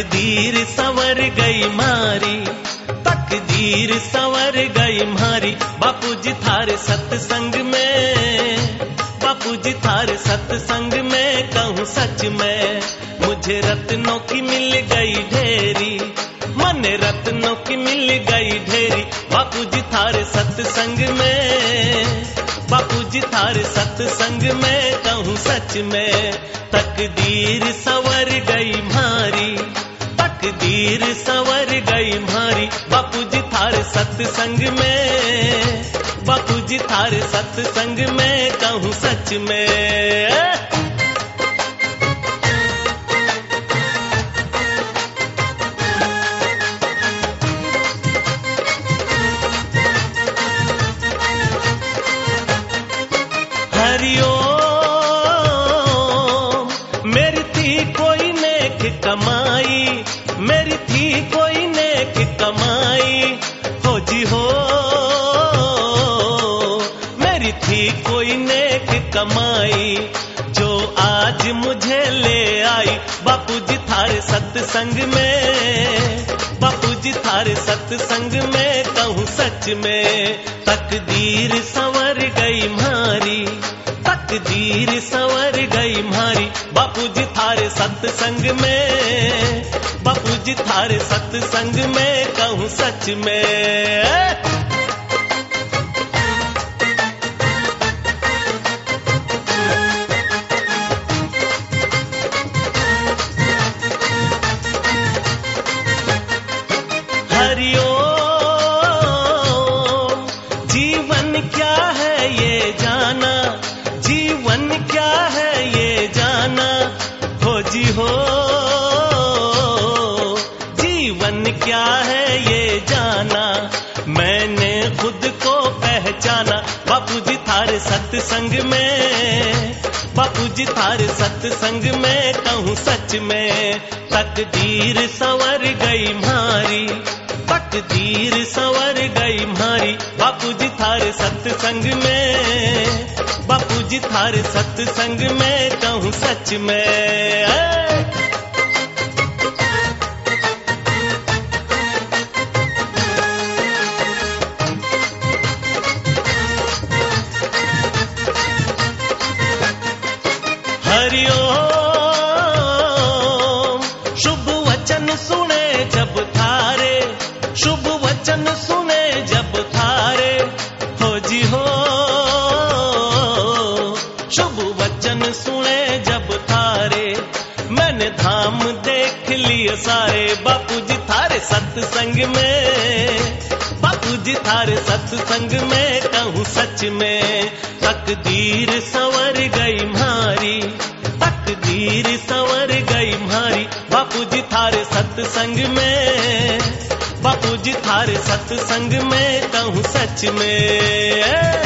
संवर गई मारी, तकदीर संवर गई मारी। बापू जी थारे सत्संग में बापू जी थारे सत्संग में कहूँ सच में, मुझे रत्नों की मिल गई ढेरी, मन रत्नों की मिल गई ढेरी। बापू जी थारे सत्संग में बापू जी थारे सत्संग में कहूँ सच में, तकदीर संवर गई मारी। तकदीर संवर गई मारी बापू जी थारे सत्संग में। बापू जी थारे सत्संग में कहूँ सच में। हरिओम कमाई, मेरी थी कोई नेक कमाई। हो जी हो, मेरी थी कोई नेक कमाई। जो आज मुझे ले आई बापू जी थारे सत्संग में। बापू जी थारे सत्संग में कहूँ सच में, तकदीर संवर गई मारी। तकदीर संवर मारी बापू जी थारे सत्संग में बापू जी थारे सत्संग में कहूँ सच में। जी हो। जीवन क्या है ये जाना? मैंने खुद को पहचाना। बापू जी थारे सत्संग में बापू जी थारे सत्संग में कहूँ सच में, तकदीर संवर गई मारी, तकदीर संवर गई मारी। बापू जी थारे सत्संग में बापू जी थारे सत्संग में कहूँ सच में। हरिओम शुभ वचन सुने जब थारे शुभ वचन सुने जब सुने जब थारे, मैंने धाम देख लिए सारे। बापू जी थारे सत्संग में बापू जी थारे सत्संग में कहूँ सच में, तकदीर संवर गई मारी, तकदीर संवर गई मारी। बापू जी थारे सत्संग में बापू जी थारे सत्संग में कहूँ सच में।